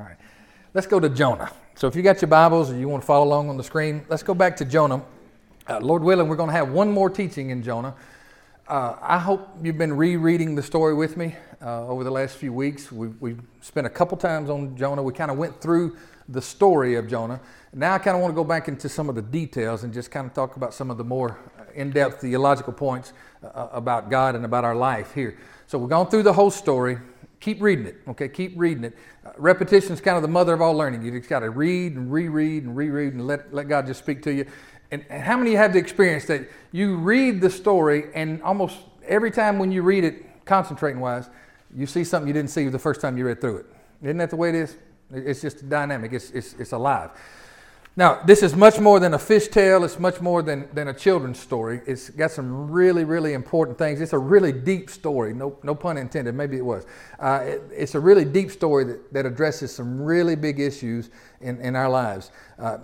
All right. Let's go to Jonah. So if you got your Bibles or you want to follow along on the screen, let's go back to Jonah. Uh, Lord willing, we're going to have one more teaching in Jonah. Uh, I hope you've been rereading the story with me uh, over the last few weeks. We've, we've spent a couple times on Jonah. We kind of went through the story of Jonah. Now I kind of want to go back into some of the details and just kind of talk about some of the more in depth theological points uh, about God and about our life here. So we've gone through the whole story. Keep reading it, okay? Keep reading it. Uh, repetition is kind of the mother of all learning. You just got to read and reread and reread and let, let God just speak to you. And, and how many have the experience that you read the story and almost every time when you read it, concentrating wise, you see something you didn't see the first time you read through it? Isn't that the way it is? It's just dynamic, it's, it's, it's alive. Now, this is much more than a fish tale. It's much more than, than a children's story. It's got some really, really important things. It's a really deep story. No, no pun intended. Maybe it was. Uh, it, it's a really deep story that, that addresses some really big issues in, in our lives. Uh,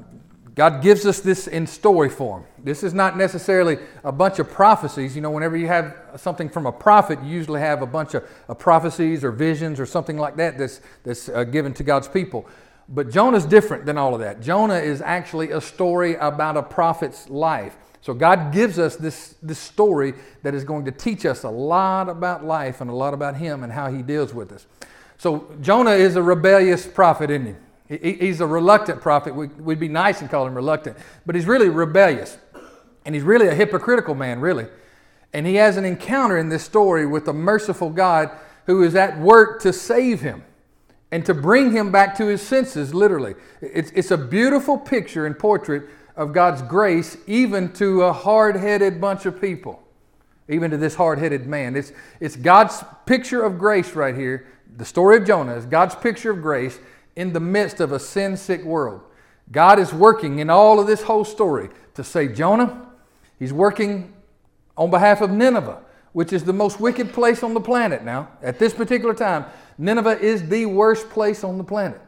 God gives us this in story form. This is not necessarily a bunch of prophecies. You know, whenever you have something from a prophet, you usually have a bunch of, of prophecies or visions or something like that that's, that's uh, given to God's people. But Jonah's different than all of that. Jonah is actually a story about a prophet's life. So God gives us this, this story that is going to teach us a lot about life and a lot about Him and how He deals with us. So Jonah is a rebellious prophet, isn't he? he he's a reluctant prophet. We, would be nice and call him reluctant, but he's really rebellious. And he's really a hypocritical man, really. And he has an encounter in this story with a merciful God who is at work to save him and to bring him back to his senses, literally. It's, it's a beautiful picture and portrait of God's grace, even to a hard headed bunch of people, even to this hard headed man. It's, it's God's picture of grace right here. The story of Jonah is God's picture of grace in the midst of a sin sick world. God is working in all of this whole story to save Jonah. He's working on behalf of Nineveh, which is the most wicked place on the planet now at this particular time. Nineveh is the worst place on the planet.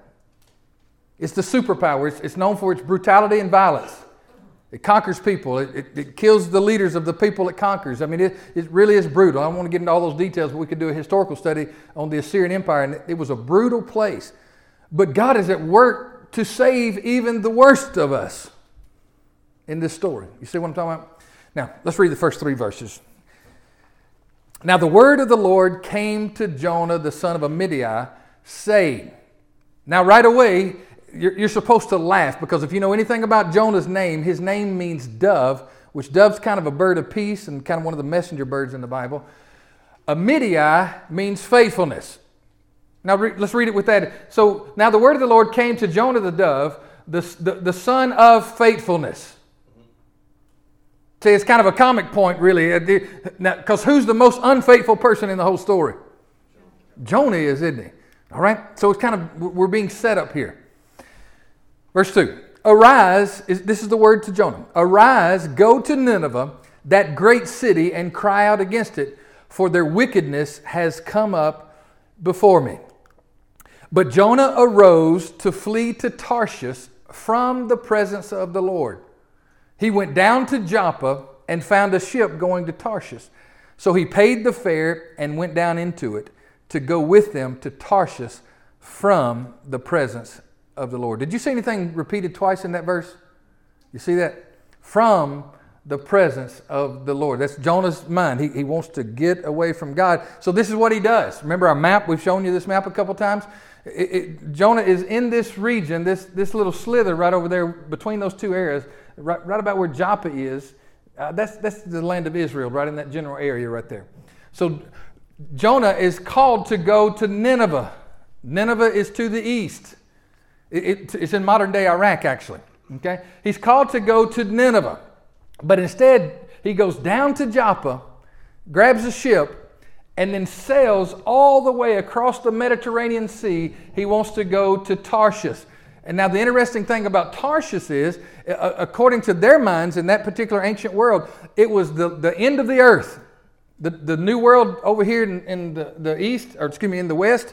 It's the superpower. It's, it's known for its brutality and violence. It conquers people. It, it, it, kills the leaders of the people it conquers. I mean, it, it really is brutal. I don't want to get into all those details, but we could do a historical study on the Assyrian Empire, and it, it was a brutal place. But God is at work to save even the worst of us in this story. You see what I'm talking about? Now, let's read the first three verses. Now the word of the Lord came to Jonah, the son of Amittai, saying, Now, right away, you're, you're, supposed to laugh because if you know anything about Jonah's name, his name means dove, which dove's kind of a bird of peace and kind of one of the messenger birds in the Bible. Amittai means faithfulness. Now, re- let's read it with that. So, now the word of the Lord came to Jonah the dove, the, the, the son of faithfulness. See, it's kind of a comic point, really, uh, because who's the most unfaithful person in the whole story? Jonah is, isn't he? All right? So it's kind of, we're being set up here. Verse 2 Arise, this is the word to Jonah. Arise, go to Nineveh, that great city, and cry out against it, for their wickedness has come up before me. But Jonah arose to flee to Tarshish from the presence of the Lord. He went down to Joppa and found a ship going to Tarshish. So he paid the fare and went down into it to go with them to Tarshish from the presence of the Lord. Did you see anything repeated twice in that verse? You see that? From the presence of the Lord. That's Jonah's mind. He, he wants to get away from God. So this is what he does. Remember our map? We've shown you this map a couple times. It, it, Jonah is in this region, this, this little slither right over there between those two areas right, right about where Joppa is. Uh, that's, that's the land of Israel, right in that general area right there. So Jonah is called to go to Nineveh. Nineveh is to the east. It, it, it's in modern day Iraq, actually. Okay? He's called to go to Nineveh. But instead, he goes down to Joppa, grabs a ship, and then sails all the way across the Mediterranean Sea. He wants to go to Tarshish. And now, the interesting thing about Tarshish is, according to their minds in that particular ancient world, it was the, the end of the earth. The, the new world over here in, in the, the east, or excuse me, in the west,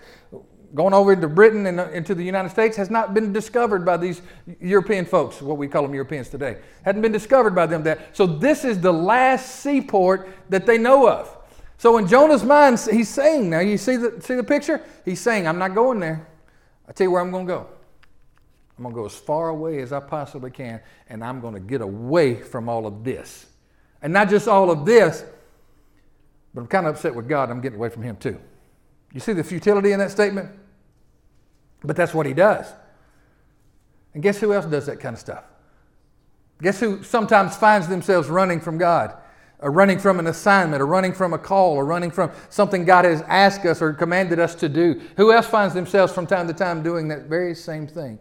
going over into Britain and uh, into the United States, has not been discovered by these European folks, what we call them Europeans today. Hadn't been discovered by them that. So, this is the last seaport that they know of. So, in Jonah's mind, he's saying, now you see the, see the picture? He's saying, I'm not going there. I tell you where I'm going to go. I'm going to go as far away as I possibly can, and I'm going to get away from all of this. And not just all of this, but I'm kind of upset with God. I'm getting away from Him too. You see the futility in that statement? But that's what He does. And guess who else does that kind of stuff? Guess who sometimes finds themselves running from God, or running from an assignment, or running from a call, or running from something God has asked us or commanded us to do? Who else finds themselves from time to time doing that very same thing?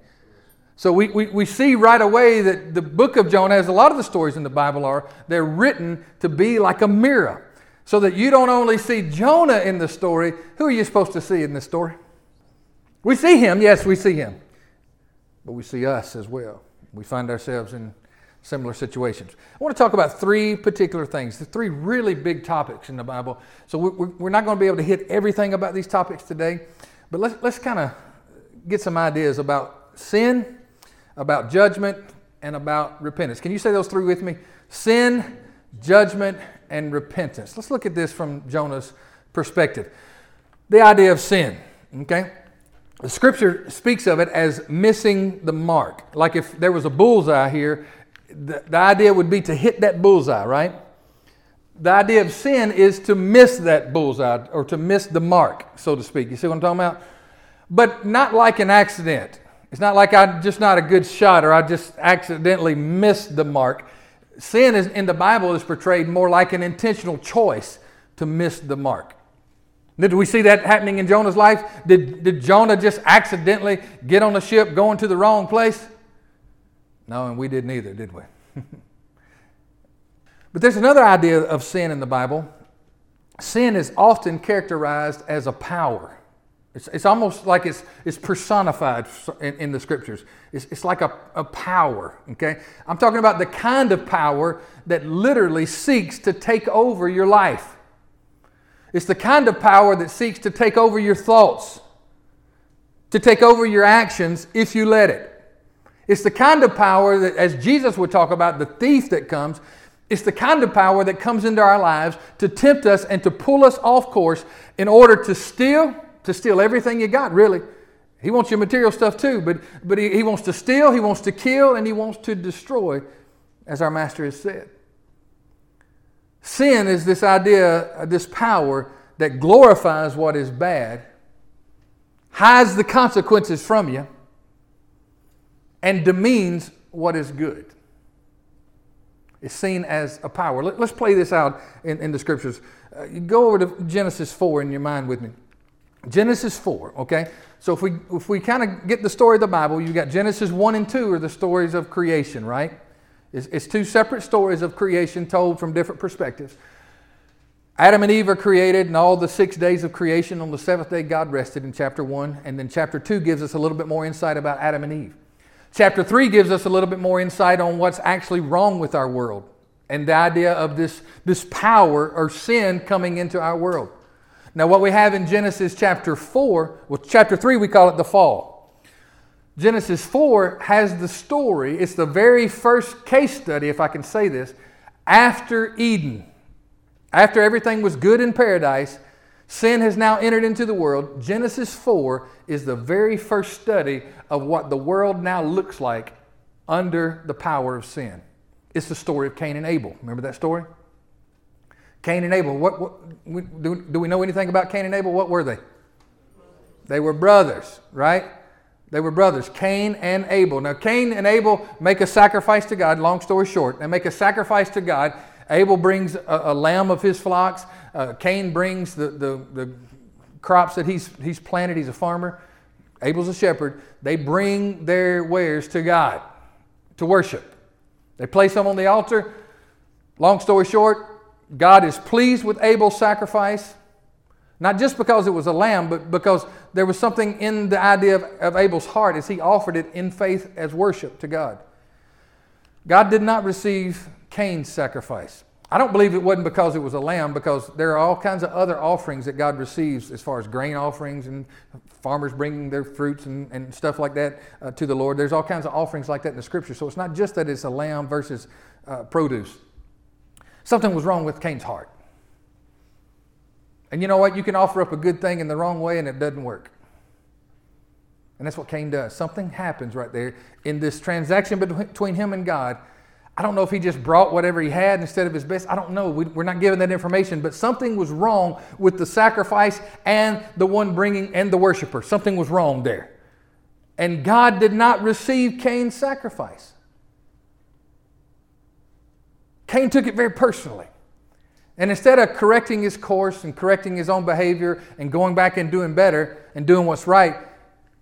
So we, we, we see right away that the book of Jonah, as a lot of the stories in the Bible are, they're written to be like a mirror. So that you don't only see Jonah in the story, who are you supposed to see in this story? We see him, yes, we see him. But we see us as well. We find ourselves in similar situations. I want to talk about three particular things, the three really big topics in the Bible. So we're not going to be able to hit everything about these topics today, but let's, let's kind of get some ideas about sin about judgment, and about repentance. Can you say those three with me? Sin, judgment, and repentance. Let's look at this from Jonah's perspective. The idea of sin, okay? The scripture speaks of it as missing the mark. Like if there was a bullseye here, the, the idea would be to hit that bullseye, right? The idea of sin is to miss that bullseye or to miss the mark, so to speak. You see what I'm talking about? But not like an accident. It's not like I'm just not a good shot or I just accidentally missed the mark. Sin is, in the Bible is portrayed more like an intentional choice to miss the mark. Did we see that happening in Jonah's life? Did, did Jonah just accidentally get on a ship going to the wrong place? No, and we didn't either, did we? but there's another idea of sin in the Bible. Sin is often characterized as a power. It's, it's almost like it's, it's personified in, in the scriptures. It's, it's like a, a power, okay? I'm talking about the kind of power that literally seeks to take over your life. It's the kind of power that seeks to take over your thoughts, to take over your actions if you let it. It's the kind of power that, as Jesus would talk about, the thief that comes, it's the kind of power that comes into our lives to tempt us and to pull us off course in order to steal to steal everything you got, really. He wants your material stuff too, but, but he, he wants to steal, he wants to kill, and he wants to destroy, as our master has said. Sin is this idea, this power that glorifies what is bad, hides the consequences from you, and demeans what is good. It's seen as a power. Let, us play this out in, in the scriptures. Uh, go over to Genesis 4 in your mind with me. Genesis 4, okay? So if we if we kind of get the story of the Bible, you got Genesis 1 and 2 are the stories of creation, right? It's, it's two separate stories of creation told from different perspectives. Adam and Eve are created, and all the six days of creation. On the seventh day, God rested in chapter 1. And then chapter 2 gives us a little bit more insight about Adam and Eve. Chapter 3 gives us a little bit more insight on what's actually wrong with our world and the idea of this, this power or sin coming into our world. Now, what we have in Genesis chapter 4, well, chapter 3, we call it the fall. Genesis 4 has the story, it's the very first case study, if I can say this, after Eden. After everything was good in paradise, sin has now entered into the world. Genesis 4 is the very first study of what the world now looks like under the power of sin. It's the story of Cain and Abel. Remember that story? Cain and Abel, what, what do, do we know anything about Cain and Abel? What were they? They were brothers, right? They were brothers, Cain and Abel. Now, Cain and Abel make a sacrifice to God, long story short. They make a sacrifice to God. Abel brings a, a lamb of his flocks. Uh, Cain brings the, the, the crops that he's, he's planted. He's a farmer. Abel's a shepherd. They bring their wares to God to worship. They place them on the altar. Long story short, God is pleased with Abel's sacrifice, not just because it was a lamb, but because there was something in the idea of, of Abel's heart as he offered it in faith as worship to God. God did not receive Cain's sacrifice. I don't believe it wasn't because it was a lamb, because there are all kinds of other offerings that God receives as far as grain offerings and farmers bringing their fruits and, and stuff like that uh, to the Lord. There's all kinds of offerings like that in the scripture. So it's not just that it's a lamb versus uh, produce. Something was wrong with Cain's heart. And you know what? You can offer up a good thing in the wrong way and it doesn't work. And that's what Cain does. Something happens right there in this transaction between him and God. I don't know if he just brought whatever he had instead of his best. I don't know. We, are not given that information, but something was wrong with the sacrifice and the one bringing and the worshiper. Something was wrong there. And God did not receive Cain's sacrifice. Cain took it very personally. And instead of correcting his course and correcting his own behavior and going back and doing better and doing what's right,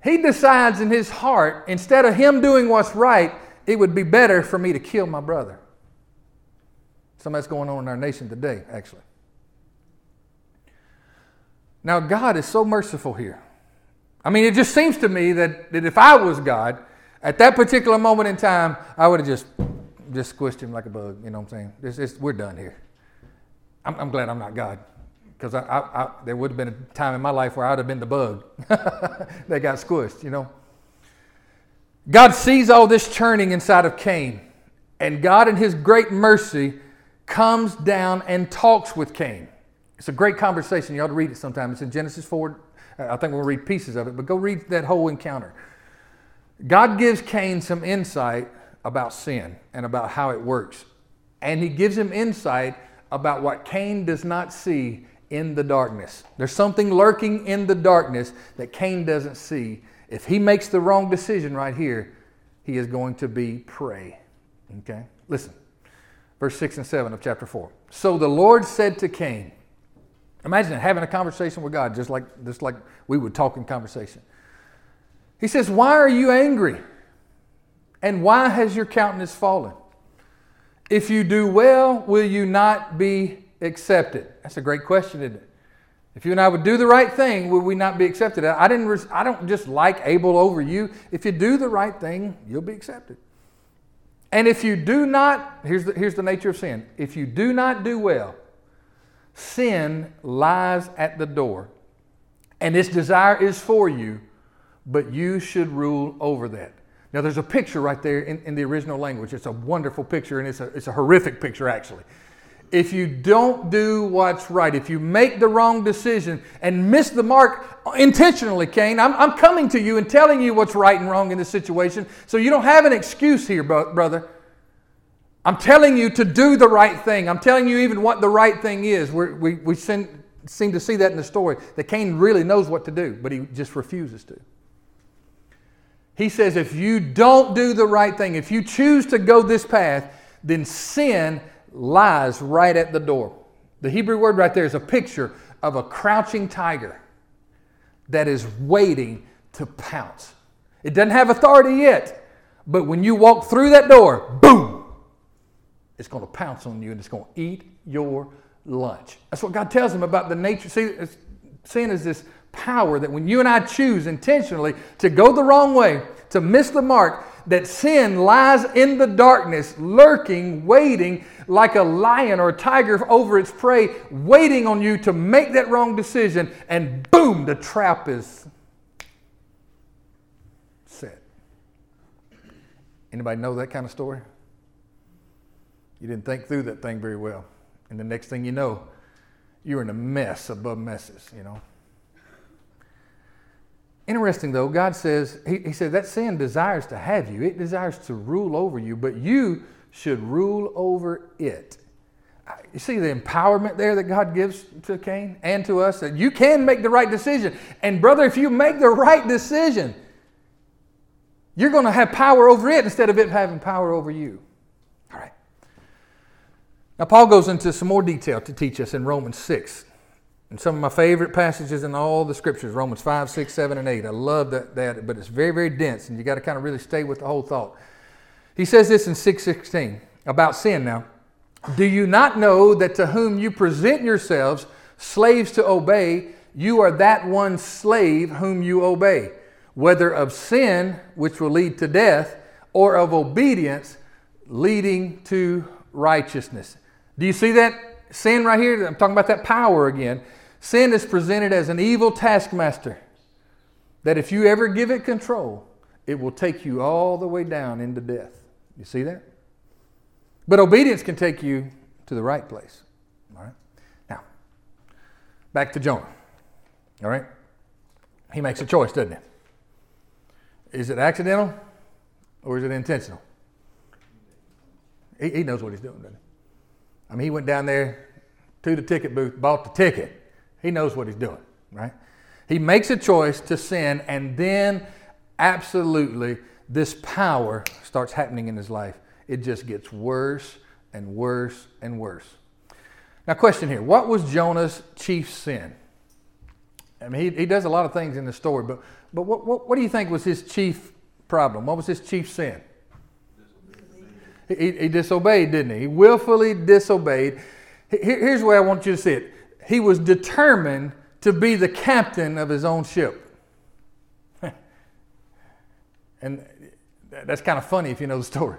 he decides in his heart, instead of him doing what's right, it would be better for me to kill my brother. Some that's going on in our nation today, actually. Now, God is so merciful here. I mean, it just seems to me that, that if I was God, at that particular moment in time, I would have just, just squished him like a bug. You know what I'm saying? It's, it's, we're done here. I'm, I'm glad I'm not God because I, I, I, there would have been a time in my life where I would have been the bug that got squished, you know. God sees all this churning inside of Cain, and God, in His great mercy, comes down and talks with Cain. It's a great conversation. You ought to read it sometime. It's in Genesis 4. I think we'll read pieces of it, but go read that whole encounter. God gives Cain some insight about sin and about how it works. And he gives him insight about what Cain does not see in the darkness. There's something lurking in the darkness that Cain doesn't see. If he makes the wrong decision right here, he is going to be prey. Okay? Listen. Verse 6 and 7 of chapter 4. So the Lord said to Cain, Imagine having a conversation with God, just like, just like we would talk in conversation. He says, Why are you angry? And why has your countenance fallen? If you do well, will you not be accepted? That's a great question, isn't it? If you and I would do the right thing, would we not be accepted? I didn't. I don't just like Abel over you. If you do the right thing, you'll be accepted. And if you do not, here's the, here's the nature of sin. If you do not do well, sin lies at the door, and its desire is for you, but you should rule over that. Now, there's a picture right there in, in the original language. It's a wonderful picture, and it's a, it's a horrific picture, actually if you don't do what's right, if you make the wrong decision and miss the mark intentionally, Cain, I'm, I'm coming to you and telling you what's right and wrong in this situation, so you don't have an excuse here, brother. I'm telling you to do the right thing. I'm telling you even what the right thing is. We're, we we seem to see that in the story that Cain really knows what to do, but he just refuses to. He says, if you don't do the right thing, if you choose to go this path, then sin lies right at the door. The Hebrew word right there is a picture of a crouching tiger that is waiting to pounce. It doesn't have authority yet, but when you walk through that door, boom, it's going to pounce on you and it's going to eat your lunch. That's what God tells him about the nature. See, sin is this power that when you and I choose intentionally to go the wrong way, to miss the mark, that sin lies in the darkness, lurking, waiting like a lion or a tiger over its prey, waiting on you to make that wrong decision, and boom, the trap is set. Anybody know that kind of story? You didn't think through that thing very well. And the next thing you know, you're in a mess above messes, you know. Interesting though, God says, he, he said that sin desires to have you, it desires to rule over you, but you should rule over it. You see the empowerment there that God gives to Cain and to us that you can make the right decision. And brother, if you make the right decision, you're going to have power over it instead of it having power over you. All right. Now, Paul goes into some more detail to teach us in Romans 6. And some of my favorite passages in all the scriptures, Romans 5, 6, 7, and 8. I love that, that but it's very, very dense, and you got to kind of really stay with the whole thought. He says this in 616 about sin now. Do you not know that to whom you present yourselves slaves to obey, you are that one slave whom you obey, whether of sin, which will lead to death, or of obedience, leading to righteousness? Do you see that sin right here? I'm talking about that power again. Sin is presented as an evil taskmaster that if you ever give it control, it will take you all the way down into death. You see that? But obedience can take you to the right place. All right? Now, back to Jonah. All right? He makes a choice, doesn't he? Is it accidental or is it intentional? He, he knows what he's doing, doesn't he? I mean, he went down there to the ticket booth, bought the ticket. He knows what he's doing, right? He makes a choice to sin, and then absolutely this power starts happening in his life. It just gets worse and worse and worse. Now, question here what was Jonah's chief sin? I mean, he, he does a lot of things in the story, but, but what, what, what do you think was his chief problem? What was his chief sin? He, he, disobeyed, didn't he? He willfully disobeyed. Here's the way I want you to see it he was determined to be the captain of his own ship. and that's kind of funny if you know the story.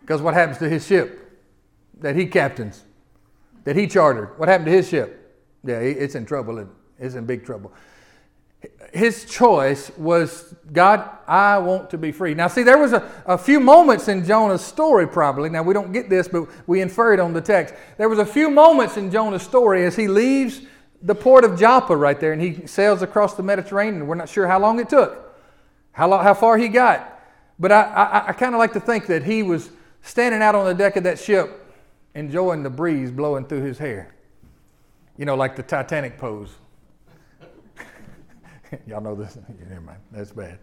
Because what happens to his ship that he captains, that he chartered? What happened to his ship? Yeah, it's in trouble. It's in big trouble his choice was God, I want to be free. Now, see, there was a, a few moments in Jonah's story, probably. Now, we don't get this, but we infer it on the text. There was a few moments in Jonah's story as he leaves the port of Joppa right there and he sails across the Mediterranean. We're not sure how long it took, how, long, how far he got. But I, I, I kind of like to think that he was standing out on the deck of that ship enjoying the breeze blowing through his hair. You know, like the Titanic pose. Y'all know this? Never mind. That's bad.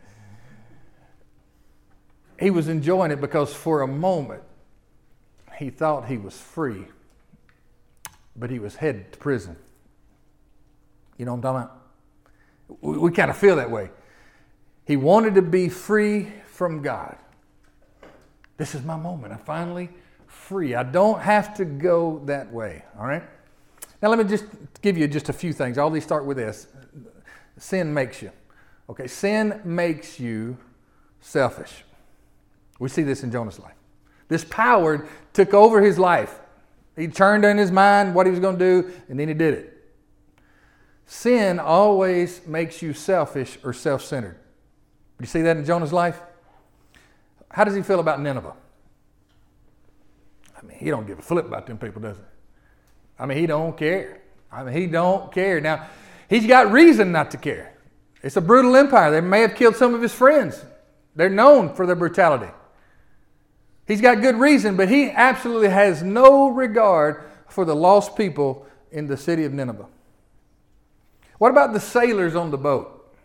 He was enjoying it because for a moment he thought he was free, but he was headed to prison. You know what I'm talking about? We, we kind of feel that way. He wanted to be free from God. This is my moment. I'm finally free. I don't have to go that way. All right? Now, let me just give you just a few things. All these start with this sin makes you. Okay, sin makes you selfish. We see this in Jonah's life. This power took over his life. He turned in his mind what he was going to do, and then he did it. Sin always makes you selfish or self centered. You see that in Jonah's life? How does he feel about Nineveh? I mean, he don't give a flip about them people, does he? I mean, he don't care. I mean, he don't care. Now, He's got reason not to care. It's a brutal empire. They may have killed some of his friends. They're known for their brutality. He's got good reason, but he absolutely has no regard for the lost people in the city of Nineveh. What about the sailors on the boat?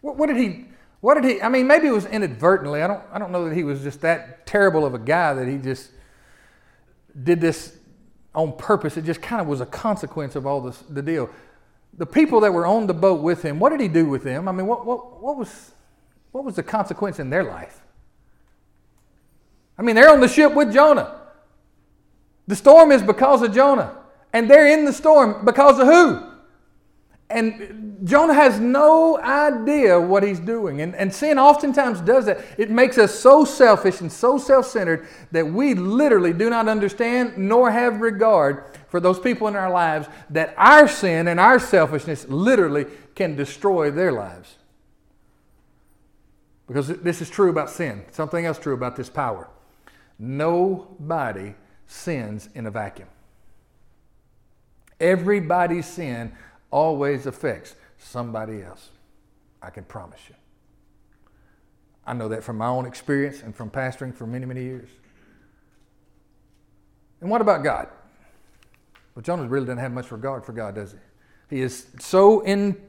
What, what, did he? What did he? I mean, maybe it was inadvertently. I don't. I don't know that he was just that terrible of a guy that he just did this on purpose. It just kind of was a consequence of all this, the deal the people that were on the boat with him, what did he do with them? I mean, what, what, what, was, what was the consequence in their life? I mean, they're on the ship with Jonah. The storm is because of Jonah. And they're in the storm because of who? And Jonah has no idea what he's doing. And, and sin oftentimes does that. It makes us so selfish and so self centered that we literally do not understand nor have regard for those people in our lives that our sin and our selfishness literally can destroy their lives. Because this is true about sin. Something else true about this power. Nobody sins in a vacuum. Everybody's sin always affects somebody else. I can promise you. I know that from my own experience and from pastoring for many, many years. And what about God? Well, Jonah really doesn't have much regard for God, does he? He is so in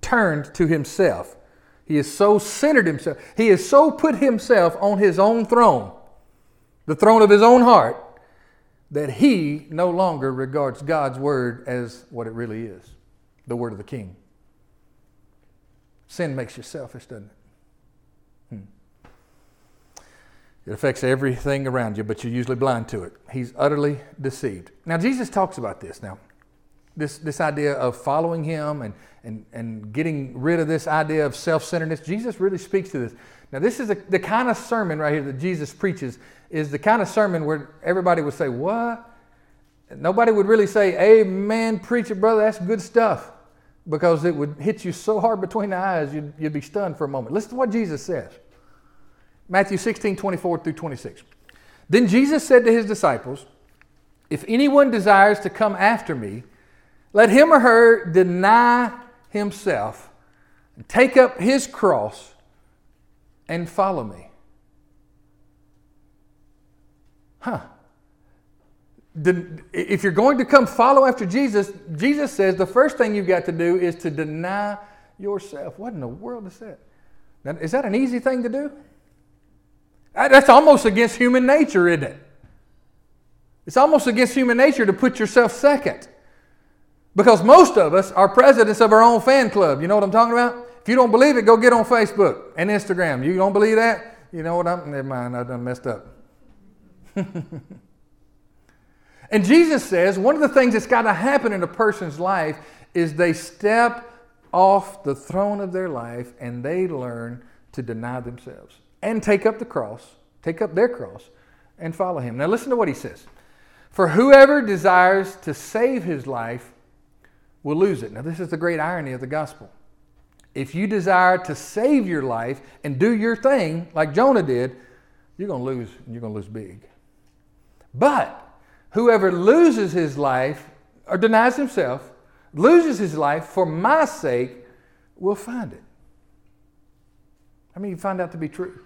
turned to himself. He is so centered himself. He has so put himself on his own throne, the throne of his own heart, that he no longer regards God's word as what it really is the word of the king. Sin makes you selfish, doesn't it? Hmm. It affects everything around you, but you're usually blind to it. He's utterly deceived. Now, Jesus talks about this now. This, this idea of following him and, and, and getting rid of this idea of self centeredness. Jesus really speaks to this. Now, this is a, the kind of sermon right here that Jesus preaches, is the kind of sermon where everybody would say, What? Nobody would really say, Amen, preacher, brother, that's good stuff because it would hit you so hard between the eyes, you'd, you'd be stunned for a moment. Listen to what Jesus says Matthew 16, 24 through 26. Then Jesus said to his disciples, If anyone desires to come after me, let him or her deny himself take up his cross and follow me. Huh. If you're going to come follow after Jesus, Jesus says the first thing you've got to do is to deny yourself. What in the world is that? Now, is that an easy thing to do? That's almost against human nature, isn't it? It's almost against human nature to put yourself second. Because most of us are presidents of our own fan club. You know what I'm talking about? If you don't believe it, go get on Facebook and Instagram. You don't believe that? You know what? I'm, never mind. I done messed up. and Jesus says one of the things that's got to happen in a person's life is they step off the throne of their life and they learn to deny themselves and take up the cross, take up their cross, and follow him. Now, listen to what he says. For whoever desires to save his life will lose it. Now, this is the great irony of the gospel. If you desire to save your life and do your thing like Jonah did, you're going to lose, and you're going to lose big. But whoever loses his life or denies himself, loses his life for my sake, will find it. I mean, you find out to be true.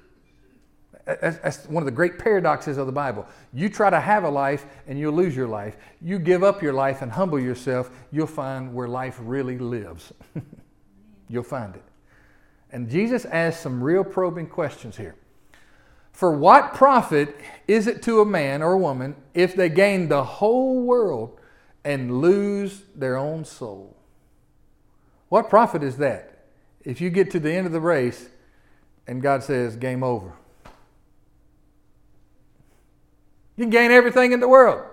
That's one of the great paradoxes of the Bible. You try to have a life and you'll lose your life. You give up your life and humble yourself, you'll find where life really lives. you'll find it. And Jesus asks some real probing questions here. For what profit is it to a man or a woman if they gain the whole world and lose their own soul? What profit is that if you get to the end of the race and God says, game over? You can gain everything in the world.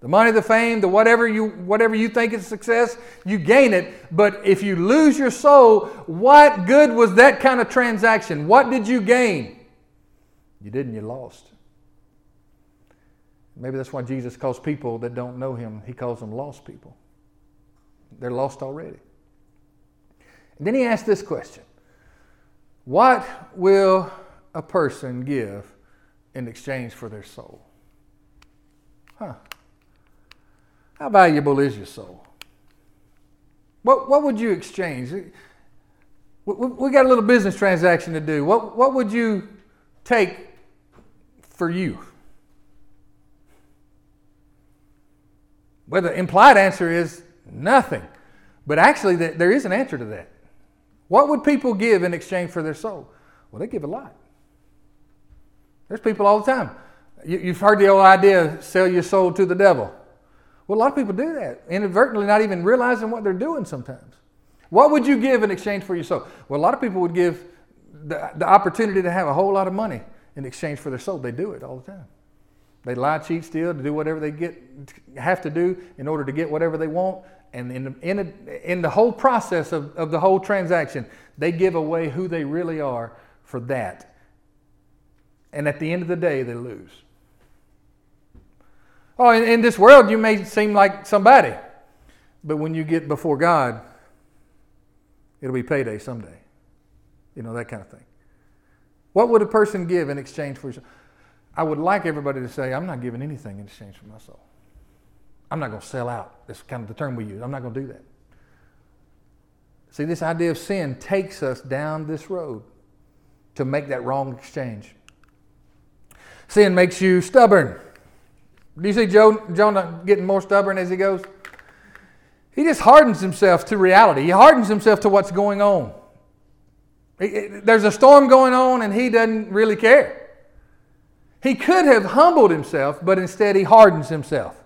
The money, the fame, the whatever you whatever you think is success, you gain it. But if you lose your soul, what good was that kind of transaction? What did you gain? You didn't, you lost. Maybe that's why Jesus calls people that don't know him, he calls them lost people. They're lost already. And then he asked this question What will a person give in exchange for their soul? Huh. How valuable is your soul? What, what would you exchange? We, we got a little business transaction to do. What, what would you take for you? Well, the implied answer is nothing. But actually, there is an answer to that. What would people give in exchange for their soul? Well, they give a lot. There's people all the time. You've heard the old idea sell your soul to the devil. Well, a lot of people do that, inadvertently, not even realizing what they're doing sometimes. What would you give in exchange for your soul? Well, a lot of people would give the, the opportunity to have a whole lot of money in exchange for their soul. They do it all the time. They lie, cheat, steal to do whatever they get have to do in order to get whatever they want. And in the, in, a, in the whole process of, of the whole transaction, they give away who they really are for that. And at the end of the day, they lose. Oh, in, in this world, you may seem like somebody, but when you get before God, it'll be payday someday. You know, that kind of thing. What would a person give in exchange for his I would like everybody to say, I'm not giving anything in exchange for my soul. I'm not going to sell out. That's kind of the term we use. I'm not going to do that. See, this idea of sin takes us down this road to make that wrong exchange. Sin makes you stubborn. Do you see Jonah getting more stubborn as he goes? He just hardens himself to reality. He hardens himself to what's going on. There's a storm going on and he doesn't really care. He could have humbled himself, but instead he hardens himself.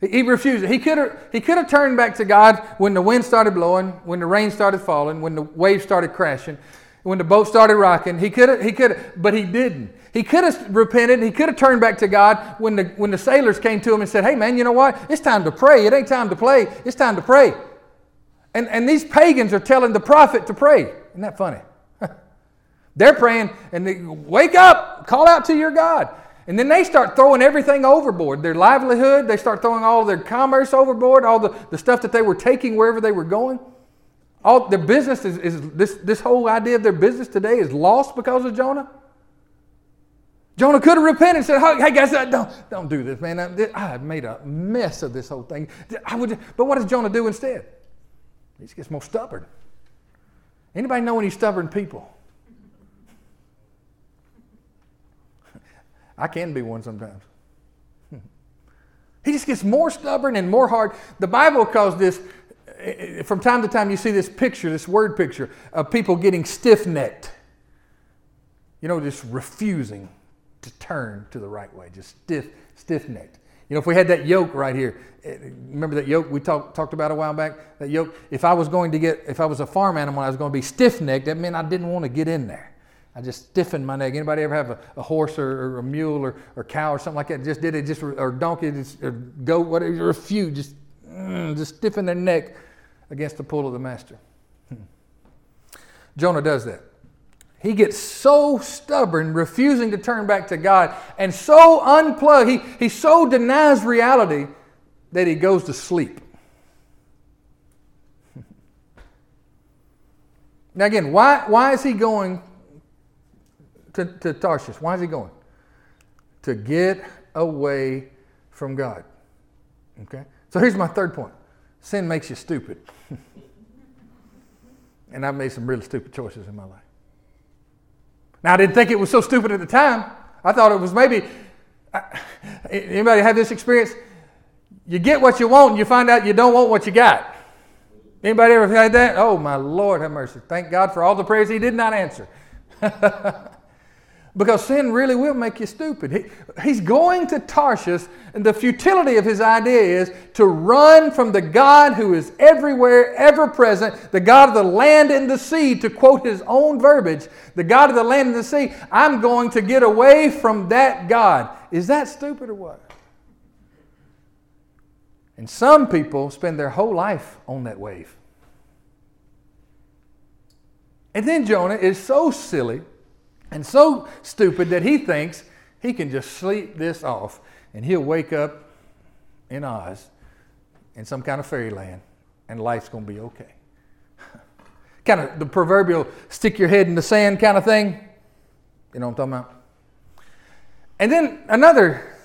He refused. He could have, he could have turned back to God when the wind started blowing, when the rain started falling, when the waves started crashing, when the boat started rocking. He could have, he could have, but he didn't. He could have repented. He could have turned back to God when the, when the sailors came to him and said, Hey, man, you know what? It's time to pray. It ain't time to play. It's time to pray. And, and these pagans are telling the prophet to pray. Isn't that funny? They're praying and they wake up, call out to your God. And then they start throwing everything overboard their livelihood, they start throwing all their commerce overboard, all the, the stuff that they were taking wherever they were going. All their business is, is this, this whole idea of their business today is lost because of Jonah. Jonah could have repented and said, Hey guys, uh, don't, don't do this, man. I have made a mess of this whole thing. I would, but what does Jonah do instead? He just gets more stubborn. Anybody know any stubborn people? I can be one sometimes. He just gets more stubborn and more hard. The Bible calls this, eh, from time to time, you see this picture, this word picture, of people getting stiff necked. You know, just refusing to turn to the right way, just stiff, stiff necked. You know, if we had that yoke right here, eh, remember that yoke we talk, talked about a while back? That yoke, if I was going to get, if I was a farm animal, I was going to be stiff necked, that meant I didn't want to get in there. I just stiffened my neck. Anybody ever have a, a horse or, or, a mule or, or cow or something like that? Just did it, just or donkey, just, or goat, whatever, a few, just mm, just stiffen their neck against the pull of the master. Hmm. Jonah does that. He gets so stubborn, refusing to turn back to God, and so unplugged. He, he so denies reality that he goes to sleep. now, again, why, why is he going to, to Tarshish. Why is he going? To get away from God. Okay? So here's my third point sin makes you stupid. and I've made some really stupid choices in my life. Now, I didn't think it was so stupid at the time. I thought it was maybe. Anybody have this experience? You get what you want and you find out you don't want what you got. Anybody ever had that? Oh, my Lord, have mercy. Thank God for all the prayers He did not answer. Because sin really will make you stupid. He, he's going to Tarshish, and the futility of his idea is to run from the God who is everywhere, ever present, the God of the land and the sea, to quote his own verbiage, the God of the land and the sea. I'm going to get away from that God. Is that stupid or what? And some people spend their whole life on that wave. And then Jonah is so silly and so stupid that he thinks he can just sleep this off and he'll wake up in Oz in some kind of fairyland and life's going to be okay. kind of the proverbial stick your head in the sand kind of thing. You know what I'm talking about? And then another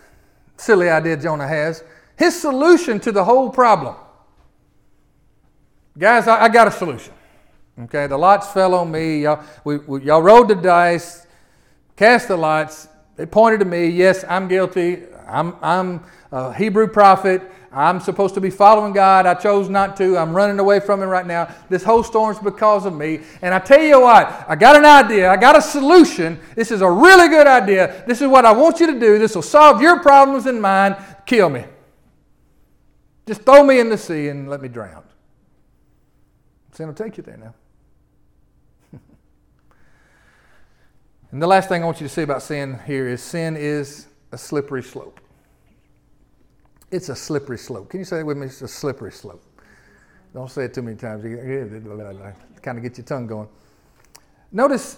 silly idea Jonah has his solution to the whole problem. Guys, I, I got a solution. Okay, the lots fell on me. Y'all, we, we, y'all rolled the dice, cast the lots. They pointed to me. Yes, I'm guilty. I'm, I'm a Hebrew prophet. I'm supposed to be following God. I chose not to. I'm running away from Him right now. This whole storm's because of me. And I tell you what, I got an idea. I got a solution. This is a really good idea. This is what I want you to do. This will solve your problems and mine. Kill me. Just throw me in the sea and let me drown. Sin will take you there now. And the last thing I want you to see about sin here is sin is a slippery slope. It's a slippery slope. Can you say it with me? It's a slippery slope. Don't say it too many times. Kind of get your tongue going. Notice,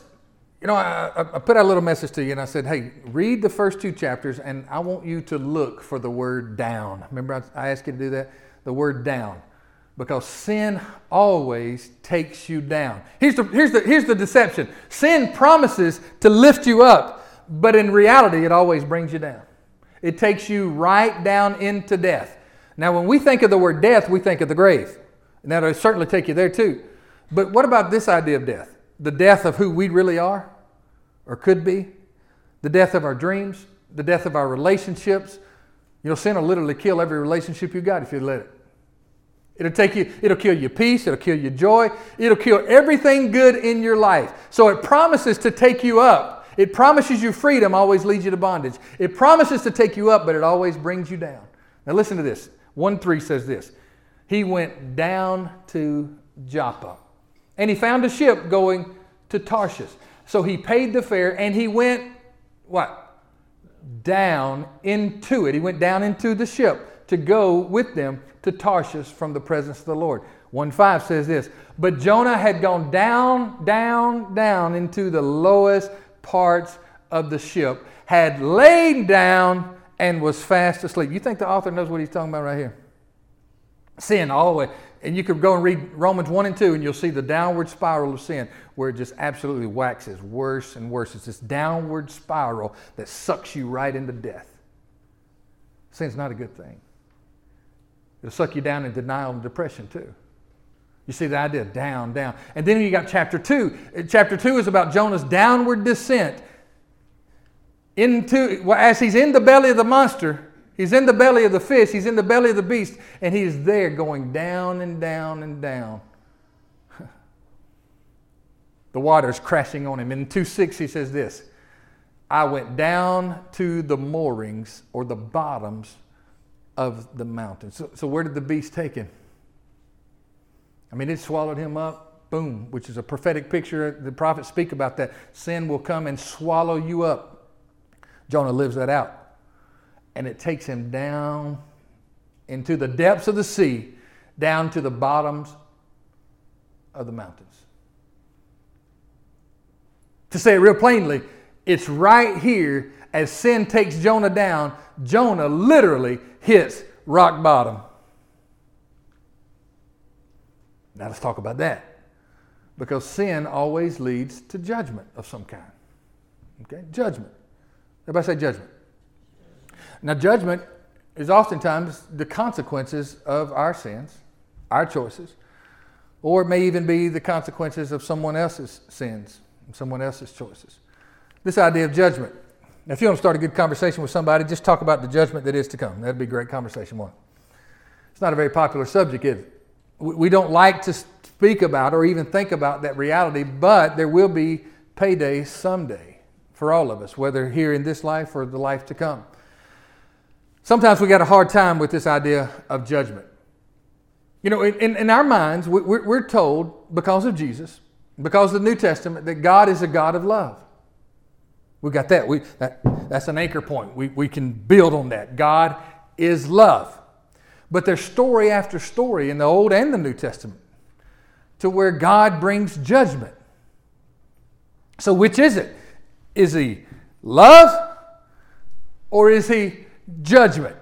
you know, I, I, put out a little message to you and I said, hey, read the first two chapters and I want you to look for the word down. Remember, I asked you to do that? The word down because sin always takes you down. Here's the, here's, the, here's the deception sin promises to lift you up, but in reality, it always brings you down. It takes you right down into death. Now, when we think of the word death, we think of the grave. And that'll certainly take you there too. But what about this idea of death? The death of who we really are or could be, the death of our dreams, the death of our relationships. You know, sin will literally kill every relationship you got if you let it. It'll take you, it'll kill your peace, it'll kill your joy, it'll kill everything good in your life. So it promises to take you up. It promises you freedom, always leads you to bondage. It promises to take you up, but it always brings you down. Now listen to this. 1 3 says this He went down to Joppa, and he found a ship going to Tarshish. So he paid the fare and he went, what? Down into it. He went down into the ship to go with them to Tarshish from the presence of the Lord. 1 5 says this But Jonah had gone down, down, down into the lowest parts of the ship, had laid down, and was fast asleep. You think the author knows what he's talking about right here? Sin, all the way. And you could go and read Romans 1 and 2, and you'll see the downward spiral of sin where it just absolutely waxes worse and worse. It's this downward spiral that sucks you right into death. Sin's not a good thing. It'll suck you down in denial and depression too. You see the idea down, down. And then you got chapter 2. Eh, chapter 2 is about Jonah's downward descent. into, well, as he's in the belly of the monster, he's in the belly of the fish, he's in the belly of the beast, and he's there going down and down and down. the water's crashing on him. In 2 6, he says this I went down to the moorings or the bottoms of the mountain. So, so where did the beast take him? I mean, it swallowed him up, boom, which is a prophetic picture. The prophets speak about that. Sin will come and swallow you up. Jonah lives that out. And it takes him down into the depths of the sea, down to the bottoms of the mountains. To say it real plainly, it's right here as sin takes Jonah down, Jonah literally hits rock bottom. Now let's talk about that. Because sin always leads to judgment of some kind. Okay? Judgment. Everybody say judgment. Now, judgment is oftentimes the consequences of our sins, our choices, or it may even be the consequences of someone else's sins, someone else's choices. This idea of judgment. Now, if you want to start a good conversation with somebody, just talk about the judgment that is to come. That'd be a great conversation one. It's not a very popular subject, is it? We don't like to speak about or even think about that reality, but there will be payday someday for all of us, whether here in this life or the life to come. Sometimes we got a hard time with this idea of judgment. You know, in, in our minds, we're, we're told because of Jesus, because of the New Testament, that God is a God of love. We got that. We, that. That's an anchor point. We, we can build on that. God is love. But there's story after story in the Old and the New Testament to where God brings judgment. So, which is it? Is he love or is he judgment?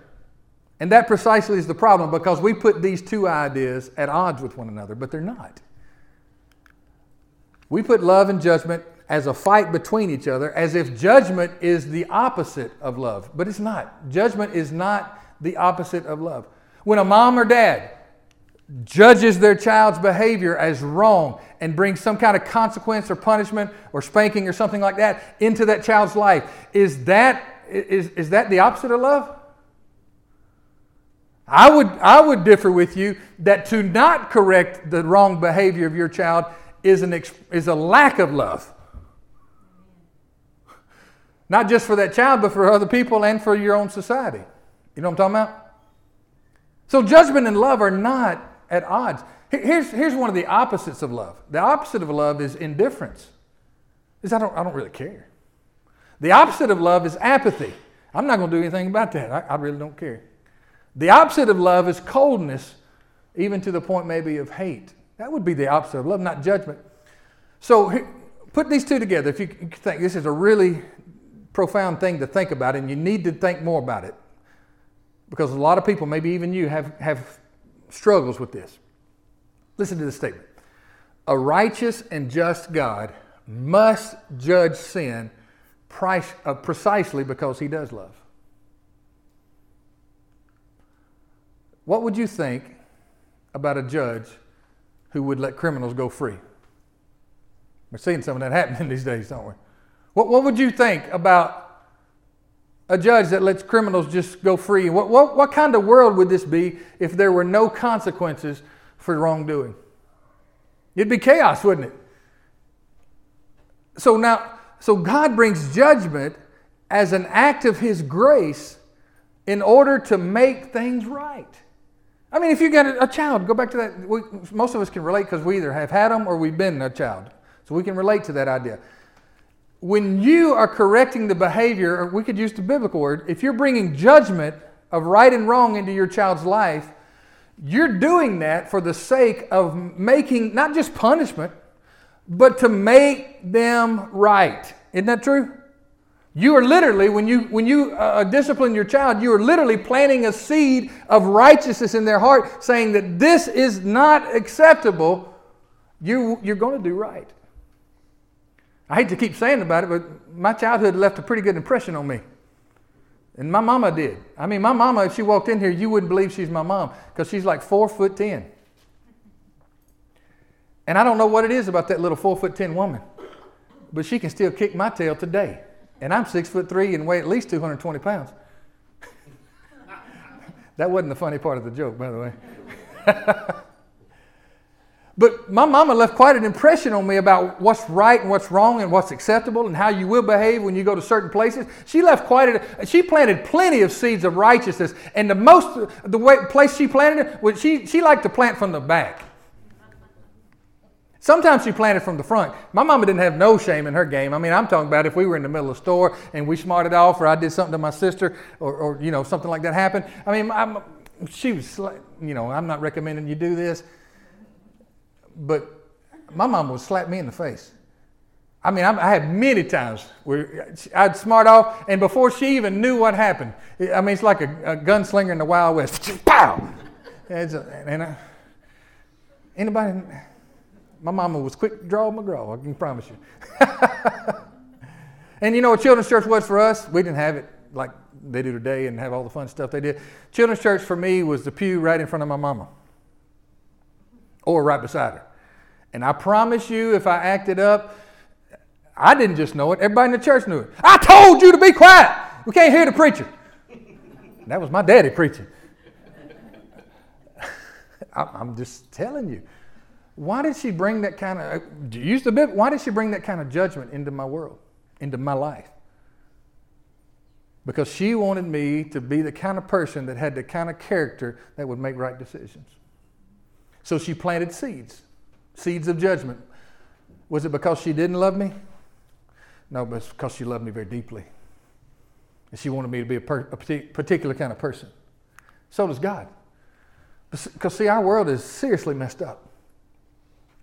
And that precisely is the problem because we put these two ideas at odds with one another, but they're not. We put love and judgment as a fight between each other as if judgment is the opposite of love, but it's not. Judgment is not the opposite of love. When a mom or dad judges their child's behavior as wrong and brings some kind of consequence or punishment or spanking or something like that into that child's life, is that, is, is that the opposite of love? I would, I would differ with you that to not correct the wrong behavior of your child is, an, is a lack of love. Not just for that child, but for other people and for your own society. You know what I'm talking about? So judgment and love are not at odds. Here's, here's one of the opposites of love. The opposite of love is indifference. Is I don't, I don't really care. The opposite of love is apathy. I'm not going to do anything about that. I, I really don't care. The opposite of love is coldness, even to the point maybe of hate. That would be the opposite of love, not judgment. So put these two together. If you think this is a really profound thing to think about, and you need to think more about it because a lot of people, maybe even you, have, have struggles with this. Listen to this statement A righteous and just God must judge sin price, uh, precisely because he does love. What would you think about a judge who would let criminals go free? We're seeing some of that happening these days, don't we? What, what would you think about a judge that lets criminals just go free. What, what, what kind of world would this be if there were no consequences for wrongdoing? It'd be chaos, wouldn't it? So now, so God brings judgment as an act of His grace in order to make things right. I mean, if you got a, child, go back to that. We, most of us can relate because we either have had them or we've been a child. So we can relate to that idea when you are correcting the behavior, we could use the biblical word, if you're bringing judgment of right and wrong into your child's life, you're doing that for the sake of making not just punishment, but to make them right. Isn't that true? You are literally, when you, when you uh, discipline your child, you are literally planting a seed of righteousness in their heart, saying that this is not acceptable. You, you're going to do right. I hate to keep saying about it, but my childhood left a pretty good impression on me. And my mama did. I mean, my mama, if she walked in here, you wouldn't believe she's my mom because she's like four foot ten. And I don't know what it is about that little four foot ten woman, but she can still kick my tail today. And I'm six foot three and weigh at least 220 pounds. that wasn't the funny part of the joke, by the way. but my mama left quite an impression on me about what's right and what's wrong and what's acceptable and how you will behave when you go to certain places. She left quite a, she planted plenty of seeds of righteousness. And the most, the way, place she planted it, she, she liked to plant from the back. Sometimes she planted from the front. My mama didn't have no shame in her game. I mean, I'm talking about if we were in the middle of the store and we smarted off, or I did something to my sister, or, or you know something like that happened. I mean, I'm, she was, you know, I'm not recommending you do this, but my mom would slap me in the face. I mean, I, had many times where I'd smart off, and before she even knew what happened, I mean, it's like a, a gunslinger in the Wild West. Pow! And, and I, anybody my mama was quick to draw McGraw, I can promise you. and you know what children's church was for us? We didn't have it like they do today and have all the fun stuff they did. Children's church for me was the pew right in front of my mama or right beside her. And I promise you, if I acted up, I didn't just know it, everybody in the church knew it. I told you to be quiet. We can't hear the preacher. that was my daddy preaching. I'm just telling you. Why did she bring that kind of, use the bit, why did she bring that kind of judgment into my world, into my life? Because she wanted me to be the kind of person that had the kind of character that would make right decisions. So she planted seeds, seeds of judgment. Was it because she didn't love me? No, but it's because she loved me very deeply. And she wanted me to be a, per, a particular kind of person. So does God. Because, see, our world is seriously messed up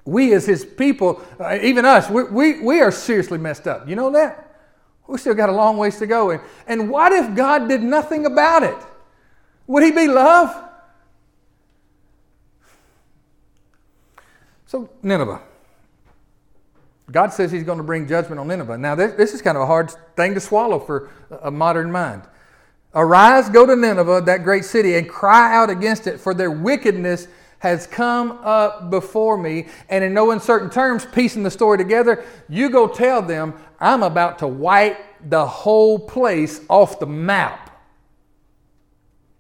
we as his people, uh, even us, we, we, we are seriously messed up. You know that? We still got a long ways to go. And, and what if God did nothing about it? Would he be love? So, Nineveh. God says he's going to bring judgment on Nineveh. Now, this, this is kind of a hard thing to swallow for a modern mind. Arise, go to Nineveh, that great city, and cry out against it, for their wickedness has come up before me. And in no uncertain terms, piecing the story together, you go tell them, I'm about to wipe the whole place off the map.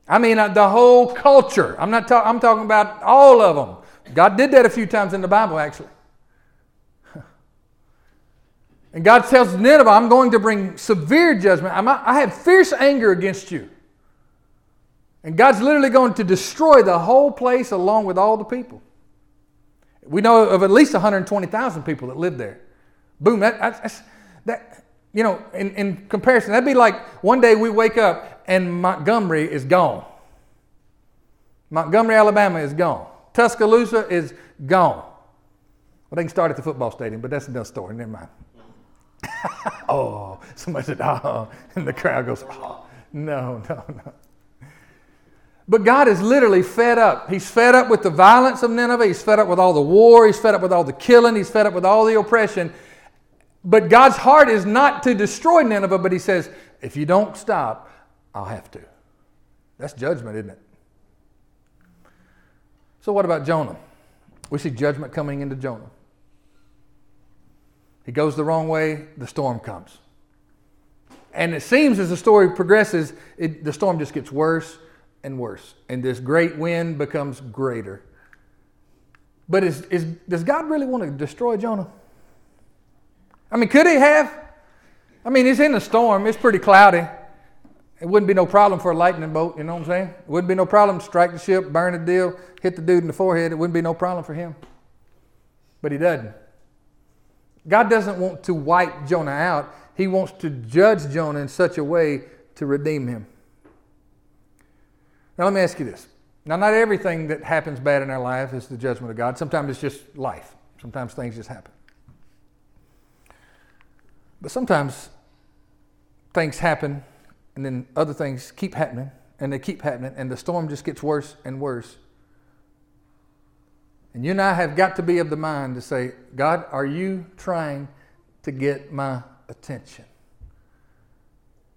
I mean, uh, the whole culture. I'm not talking, I'm talking about all of them. God did that a few times in the Bible, actually. And God tells Nineveh, I'm going to bring severe judgment. I'm, I have fierce anger against you. And God's literally going to destroy the whole place along with all the people. We know of at least 120,000 people that live there. Boom, that, that's, that you know, in, in comparison, that'd be like one day we wake up and Montgomery is gone. Montgomery, Alabama is gone. Tuscaloosa is gone. Well, they can start at the football stadium, but that's another story. Never mind. oh, somebody said, oh, and the crowd goes, oh, no, no, no. But God is literally fed up. He's fed up with the violence of Nineveh. He's fed up with all the war. He's fed up with all the killing. He's fed up with all the oppression. But God's heart is not to destroy Nineveh, but He says, if you don't stop, I'll have to. That's judgment, isn't it? So, what about Jonah? We see judgment coming into Jonah. He goes the wrong way, the storm comes. And it seems as the story progresses, it, the storm just gets worse and worse, and this great wind becomes greater. But is, is, does God really want to destroy Jonah? I mean, could he have? I mean, he's in a storm, it's pretty cloudy. It wouldn't be no problem for a lightning bolt, you know what I'm saying? It wouldn't be no problem to strike the ship, burn the deal, hit the dude in the forehead. It wouldn't be no problem for him. But he doesn't. God doesn't want to wipe Jonah out, He wants to judge Jonah in such a way to redeem him. Now, let me ask you this. Now, not everything that happens bad in our life is the judgment of God. Sometimes it's just life. Sometimes things just happen. But sometimes things happen and then other things keep happening and they keep happening and the storm just gets worse and worse. And you and I have got to be of the mind to say, God, are you trying to get my attention?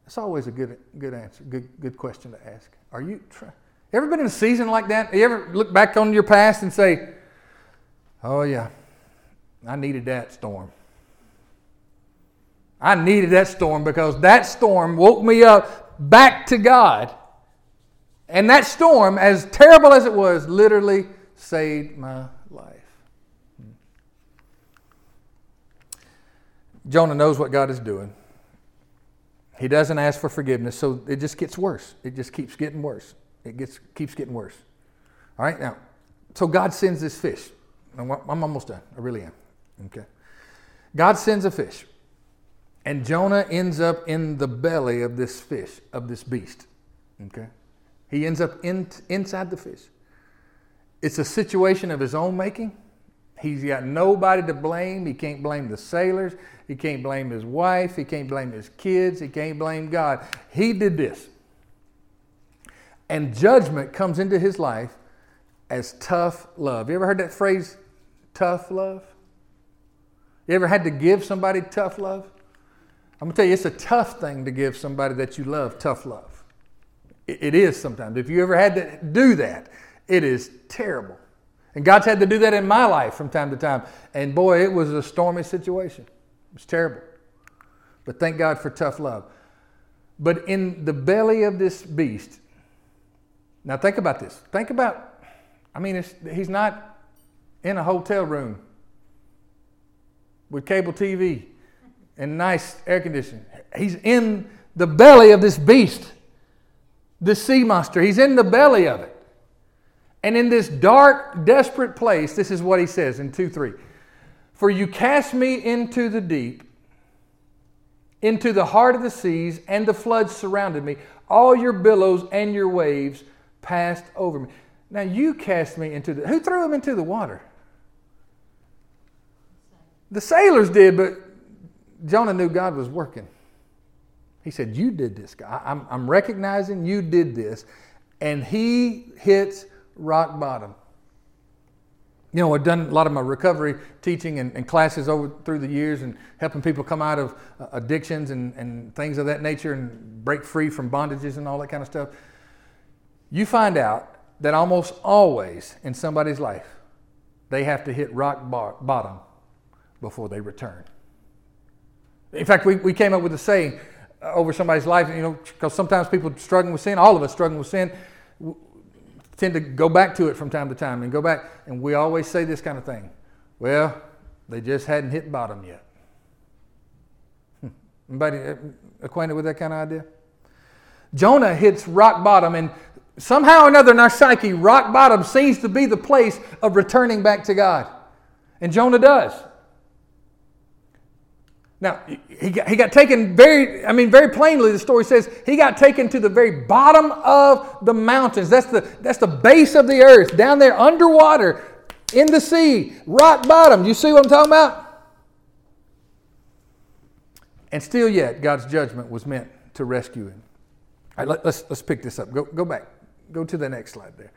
It's always a good, good answer, good, good question to ask. Are you? Ever been in a season like that? You ever look back on your past and say, "Oh yeah, I needed that storm. I needed that storm because that storm woke me up back to God. And that storm, as terrible as it was, literally saved my life. Jonah knows what God is doing. He doesn't ask for forgiveness, so it just gets worse. It just keeps getting worse. It gets, keeps getting worse. All right, now, so God sends this fish. I'm almost done. I really am. Okay. God sends a fish, and Jonah ends up in the belly of this fish, of this beast. Okay. He ends up in, inside the fish. It's a situation of his own making. He's got nobody to blame. He can't blame the sailors. He can't blame his wife. He can't blame his kids. He can't blame God. He did this. And judgment comes into his life as tough love. You ever heard that phrase, tough love? You ever had to give somebody tough love? I'm to tell you, it's a tough thing to give somebody that you love tough love. It is sometimes. If you ever had to do that, it is terrible. And God's had to do that in my life from time to time. And boy, it was a stormy situation. It was terrible. But thank God for tough love. But in the belly of this beast, now think about this. Think about, I mean, he's not in a hotel room with cable TV and nice air conditioning. He's in the belly of this beast, this sea monster. He's in the belly of it. And in this dark, desperate place, this is what he says in 2 3. For you cast me into the deep, into the heart of the seas, and the floods surrounded me. All your billows and your waves passed over me. Now you cast me into the. Who threw him into the water? The sailors did, but Jonah knew God was working. He said, You did this. I'm, I'm recognizing you did this. And he hits rock bottom. You know, I've done a lot of my recovery teaching and, and, classes over through the years and helping people come out of uh, addictions and, and things of that nature and break free from bondages and all that kind of stuff. You find out that almost always in somebody's life, they have to hit rock bar- bottom before they return. In fact, we, we came up with a saying uh, over somebody's life, you know, because sometimes people struggling with sin, all of us struggling with sin, tend to go back to it from time to time and go back, and we always say this kind of thing. Well, they just hadn't hit bottom yet. Hmm. Anybody uh, acquainted with that kind of idea? Jonah hits rock bottom, and somehow or another in our psyche, rock bottom seems to be the place of returning back to God. And Jonah does. Now, he got, he got taken very, I mean, very plainly, the story says he got taken to the very bottom of the mountains. That's the, that's the base of the earth, down there underwater, in the sea, rock bottom. You see what I'm talking about? And still yet, God's judgment was meant to rescue him. All right, let, let's, let's pick this up. Go, go back. Go to the next slide there.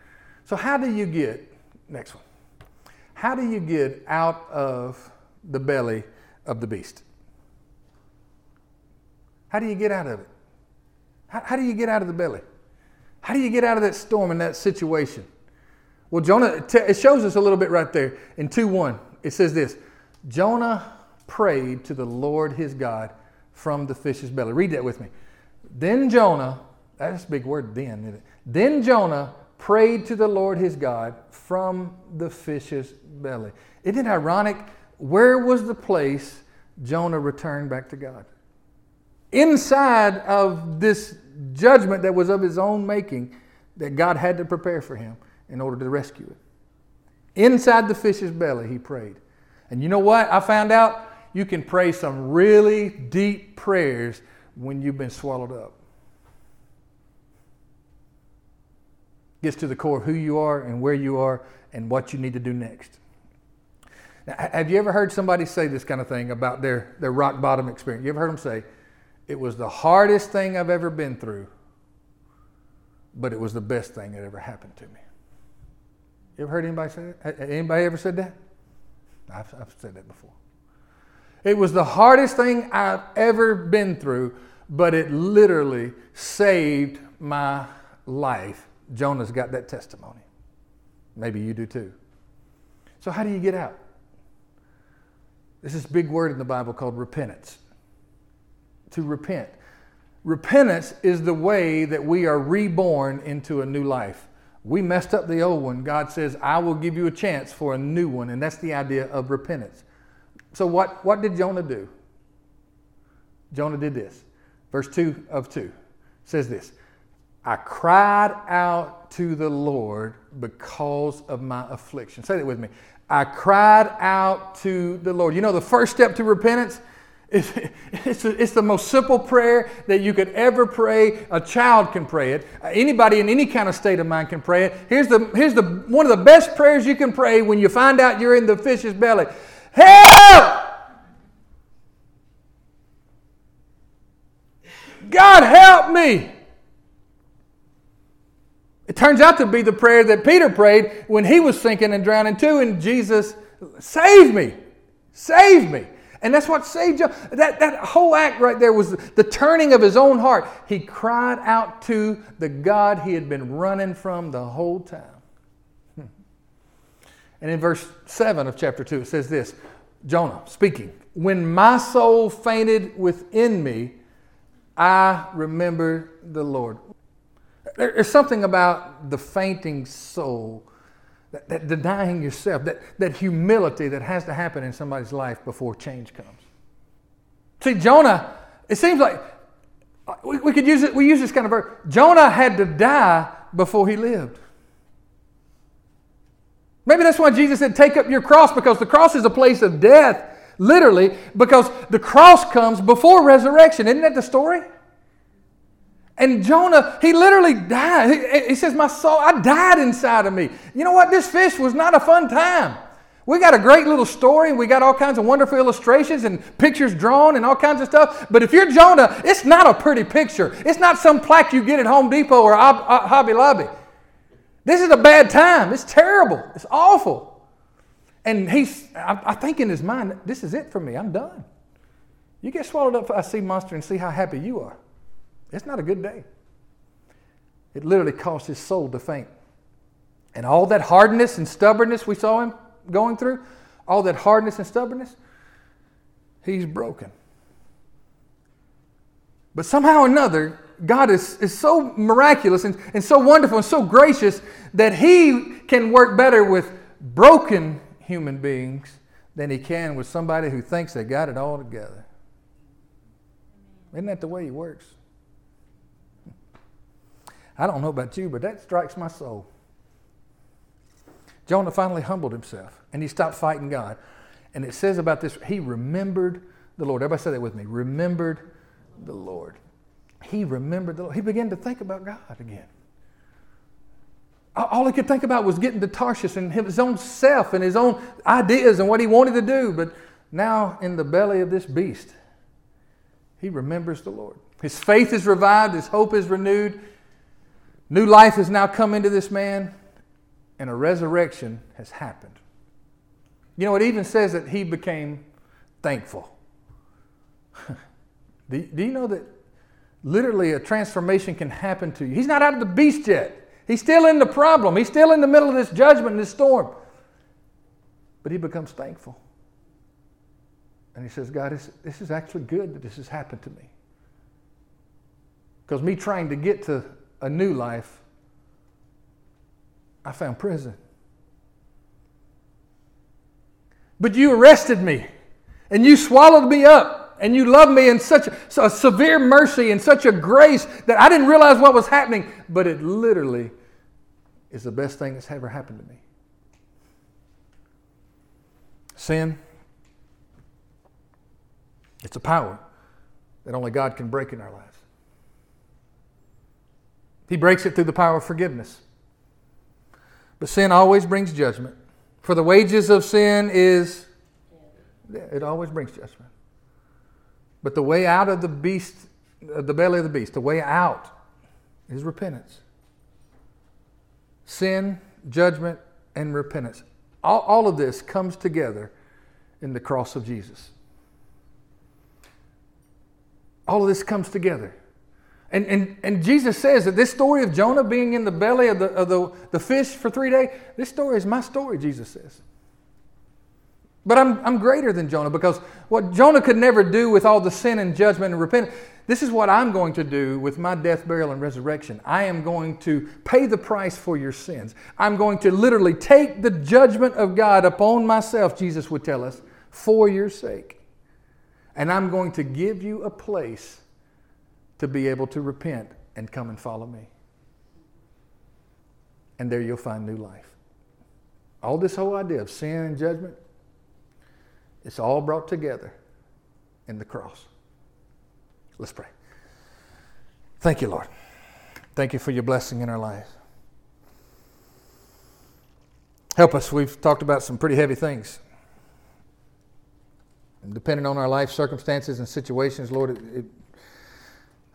So, how do you get, next one, how do you get out of the belly of the beast? How do you get out of it? How, how do you get out of the belly? How do you get out of that storm and that situation? Well, Jonah, it shows us a little bit right there in 2 1. It says this Jonah prayed to the Lord his God from the fish's belly. Read that with me. Then Jonah, that's a big word, then, isn't it? Then Jonah prayed to the Lord his God from the fish's belly. Isn't it ironic? Where was the place Jonah returned back to God? Inside of this judgment that was of his own making that God had to prepare for him in order to rescue it. Inside the fish's belly, he prayed. And you know what? I found out you can pray some really deep prayers when you've been swallowed up. Gets to the core of who you are and where you are and what you need to do next. Now, have you ever heard somebody say this kind of thing about their, their rock bottom experience? You ever heard them say, it was the hardest thing I've ever been through, but it was the best thing that ever happened to me. You ever heard anybody say that? Anybody ever said that? I've, I've said that before. It was the hardest thing I've ever been through, but it literally saved my life. Jonah's got that testimony. Maybe you do too. So, how do you get out? There's this big word in the Bible called repentance. To repent. Repentance is the way that we are reborn into a new life. We messed up the old one. God says, I will give you a chance for a new one. And that's the idea of repentance. So, what, what did Jonah do? Jonah did this. Verse 2 of 2 says this I cried out to the Lord because of my affliction. Say that with me. I cried out to the Lord. You know, the first step to repentance it's, it's, it's, the most simple prayer that you could ever pray. A child can pray it. Anybody in any kind of state of mind can pray it. Here's, the, here's the, one of the best prayers you can pray when you find out you're in the fish's belly Help! God, help me! It turns out to be the prayer that Peter prayed when he was sinking and drowning too, and Jesus, save me! Save me! And that's what saved John. That, that whole act right there was the turning of his own heart. He cried out to the God he had been running from the whole time. Hmm. And in verse 7 of chapter 2, it says this Jonah speaking, When my soul fainted within me, I remember the Lord. There's something about the fainting soul that, that denying yourself, that, that humility that has to happen in somebody's life before change comes. See, Jonah, it seems like uh, we, we could use it, we use this kind of verse. Jonah had to die before he lived. Maybe that's why Jesus said, Take up your cross, because the cross is a place of death, literally, because the cross comes before resurrection. Isn't that the story? And Jonah, he literally died. He, he, says, My soul, I died inside of me. You know what? This fish was not a fun time. We got a great little story and we got all kinds of wonderful illustrations and pictures drawn and all kinds of stuff. But if you're Jonah, it's not a pretty picture. It's not some plaque you get at Home Depot or uh, Hobby Lobby. This is a bad time. It's terrible. It's awful. And he's, I, I think in his mind, this is it for me. I'm done. You get swallowed up by a sea monster and see how happy you are. It's not a good day. It literally caused his soul to faint. And all that hardness and stubbornness we saw him going through, all that hardness and stubbornness, he's broken. But somehow or another, God is, is so miraculous and, and so wonderful and so gracious that He can work better with broken human beings than He can with somebody who thinks they got it all together. Isn't that the way He works? I don't know about you, but that strikes my soul. Jonah finally humbled himself and he stopped fighting God. And it says about this, he remembered the Lord. Everybody say that with me. Remembered the Lord. He remembered the Lord. He began to think about God again. All he could think about was getting to Tarshish and his own self and his own ideas and what he wanted to do. But now, in the belly of this beast, he remembers the Lord. His faith is revived, his hope is renewed, New life has now come into this man, and a resurrection has happened. You know, it even says that he became thankful. do, you know that literally a transformation can happen to you? He's not out of the beast yet. He's still in the problem. He's still in the middle of this judgment and this storm. But he becomes thankful. And he says, God, this is actually good that this has happened to me. Because me trying to get to a new life, I found prison. But you arrested me and you swallowed me up and you loved me in such a, a, severe mercy and such a grace that I didn't realize what was happening, but it literally is the best thing that's ever happened to me. Sin, it's a power that only God can break in our lives. He breaks it through the power of forgiveness. But sin always brings judgment. For the wages of sin is, it always brings judgment. But the way out of the beast, the belly of the beast, the way out is repentance. Sin, judgment, and repentance. All, all of this comes together in the cross of Jesus. All of this comes together. And, and, and Jesus says that this story of Jonah being in the belly of, the, of the, the fish for three days, this story is my story, Jesus says. But I'm, I'm greater than Jonah because what Jonah could never do with all the sin and judgment and repentance, this is what I'm going to do with my death, burial, and resurrection. I am going to pay the price for your sins. I'm going to literally take the judgment of God upon myself, Jesus would tell us, for your sake. And I'm going to give you a place to be able to repent and come and follow me. And there you'll find new life. All this whole idea of sin and judgment, it's all brought together in the cross. Let's pray. Thank you, Lord. Thank you for your blessing in our lives. Help us. We've talked about some pretty heavy things. And depending on our life circumstances and situations, Lord, it, it,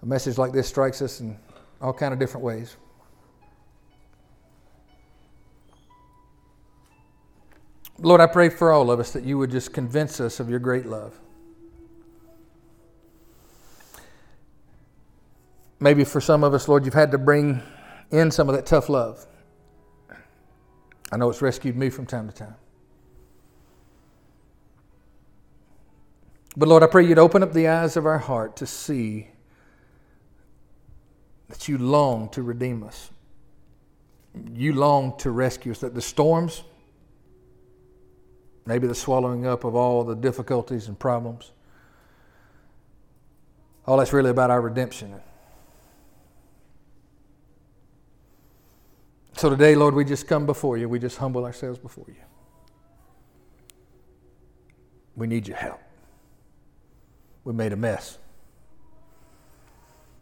a message like this strikes us in all kind of different ways. Lord, I pray for all of us that you would just convince us of your great love. Maybe for some of us, Lord, you've had to bring in some of that tough love. I know it's rescued me from time to time. But Lord, I pray you'd open up the eyes of our heart to see that you long to redeem us. You long to rescue us, that the storms, maybe the swallowing up of all the difficulties and problems. All that's really about our redemption. So today, Lord, we just come before you. We just humble ourselves before you. We need your help. We made a mess.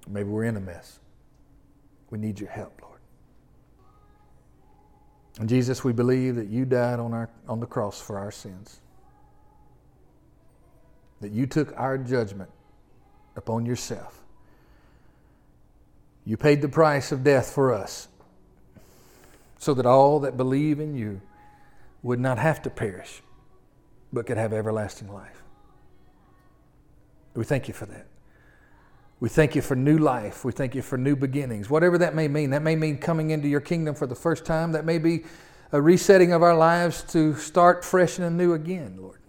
Maybe we're in a mess. We need your help, Lord. And Jesus, we believe that you died on, our, on the cross for our sins, that you took our judgment upon yourself. You paid the price of death for us so that all that believe in you would not have to perish, but could have everlasting life. We thank you for that. We thank you for new life. We thank you for new beginnings. Whatever that may mean. That may mean coming into your kingdom for the first time. That may be a resetting of our lives to start fresh and anew again, Lord.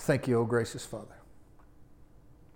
Thank you, O gracious Father.